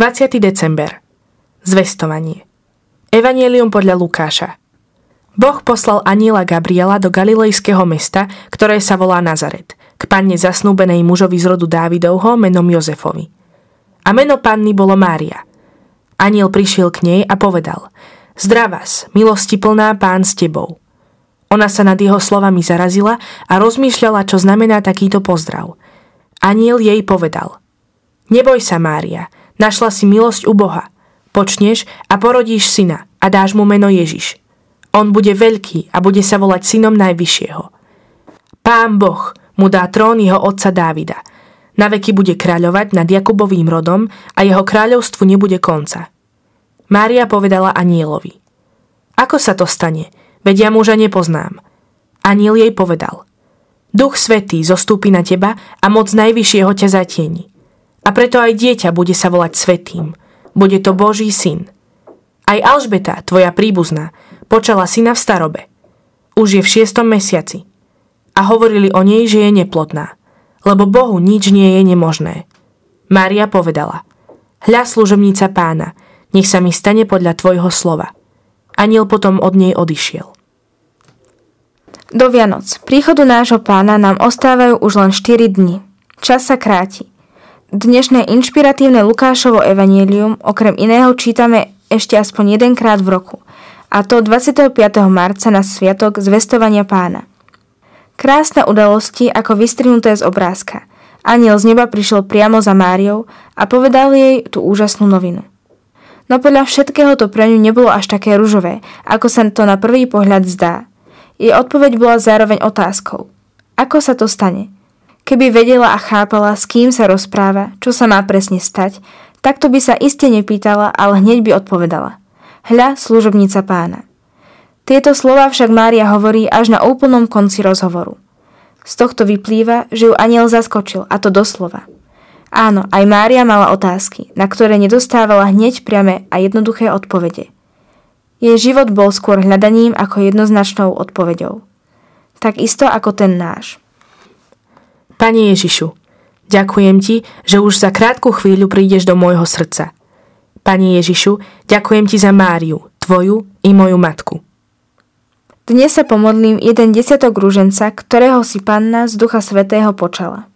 20. december. Zvestovanie. Evangelium podľa Lukáša. Boh poslal aniela Gabriela do galilejského mesta, ktoré sa volá Nazaret, k panne zasnúbenej mužovi z rodu Dávidovho menom Jozefovi. A meno panny bolo Mária. Aniel prišiel k nej a povedal Zdravás, milosti plná pán s tebou. Ona sa nad jeho slovami zarazila a rozmýšľala, čo znamená takýto pozdrav. Aniel jej povedal Neboj sa, Mária, našla si milosť u Boha. Počneš a porodíš syna a dáš mu meno Ježiš. On bude veľký a bude sa volať synom Najvyššieho. Pán Boh mu dá trón jeho otca Dávida. Na veky bude kráľovať nad Jakubovým rodom a jeho kráľovstvu nebude konca. Mária povedala anielovi. Ako sa to stane? Veď ja muža nepoznám. Aniel jej povedal. Duch Svetý zostúpi na teba a moc Najvyššieho ťa zatieni. A preto aj dieťa bude sa volať Svetým. Bude to Boží syn. Aj Alžbeta, tvoja príbuzná, počala syna v starobe. Už je v šiestom mesiaci. A hovorili o nej, že je neplodná, lebo Bohu nič nie je nemožné. Mária povedala, hľa služobníca pána, nech sa mi stane podľa tvojho slova. Aniel potom od nej odišiel. Do Vianoc, príchodu nášho pána nám ostávajú už len 4 dni. Čas sa kráti. Dnešné inšpiratívne Lukášovo evanielium okrem iného čítame ešte aspoň jedenkrát v roku – a to 25. marca na sviatok zvestovania pána. Krásne udalosti ako vystrinuté z obrázka. Aniel z neba prišiel priamo za Máriou a povedal jej tú úžasnú novinu. No podľa všetkého to pre ňu nebolo až také ružové, ako sa to na prvý pohľad zdá. Jej odpoveď bola zároveň otázkou. Ako sa to stane? Keby vedela a chápala, s kým sa rozpráva, čo sa má presne stať, takto by sa iste nepýtala, ale hneď by odpovedala hľa služobnica pána. Tieto slova však Mária hovorí až na úplnom konci rozhovoru. Z tohto vyplýva, že ju aniel zaskočil, a to doslova. Áno, aj Mária mala otázky, na ktoré nedostávala hneď priame a jednoduché odpovede. Jej život bol skôr hľadaním ako jednoznačnou odpoveďou. Tak isto ako ten náš. Pane Ježišu, ďakujem Ti, že už za krátku chvíľu prídeš do môjho srdca – Pani Ježišu, ďakujem Ti za Máriu, Tvoju i moju matku. Dnes sa pomodlím jeden desiatok rúženca, ktorého si Panna z Ducha Svetého počala.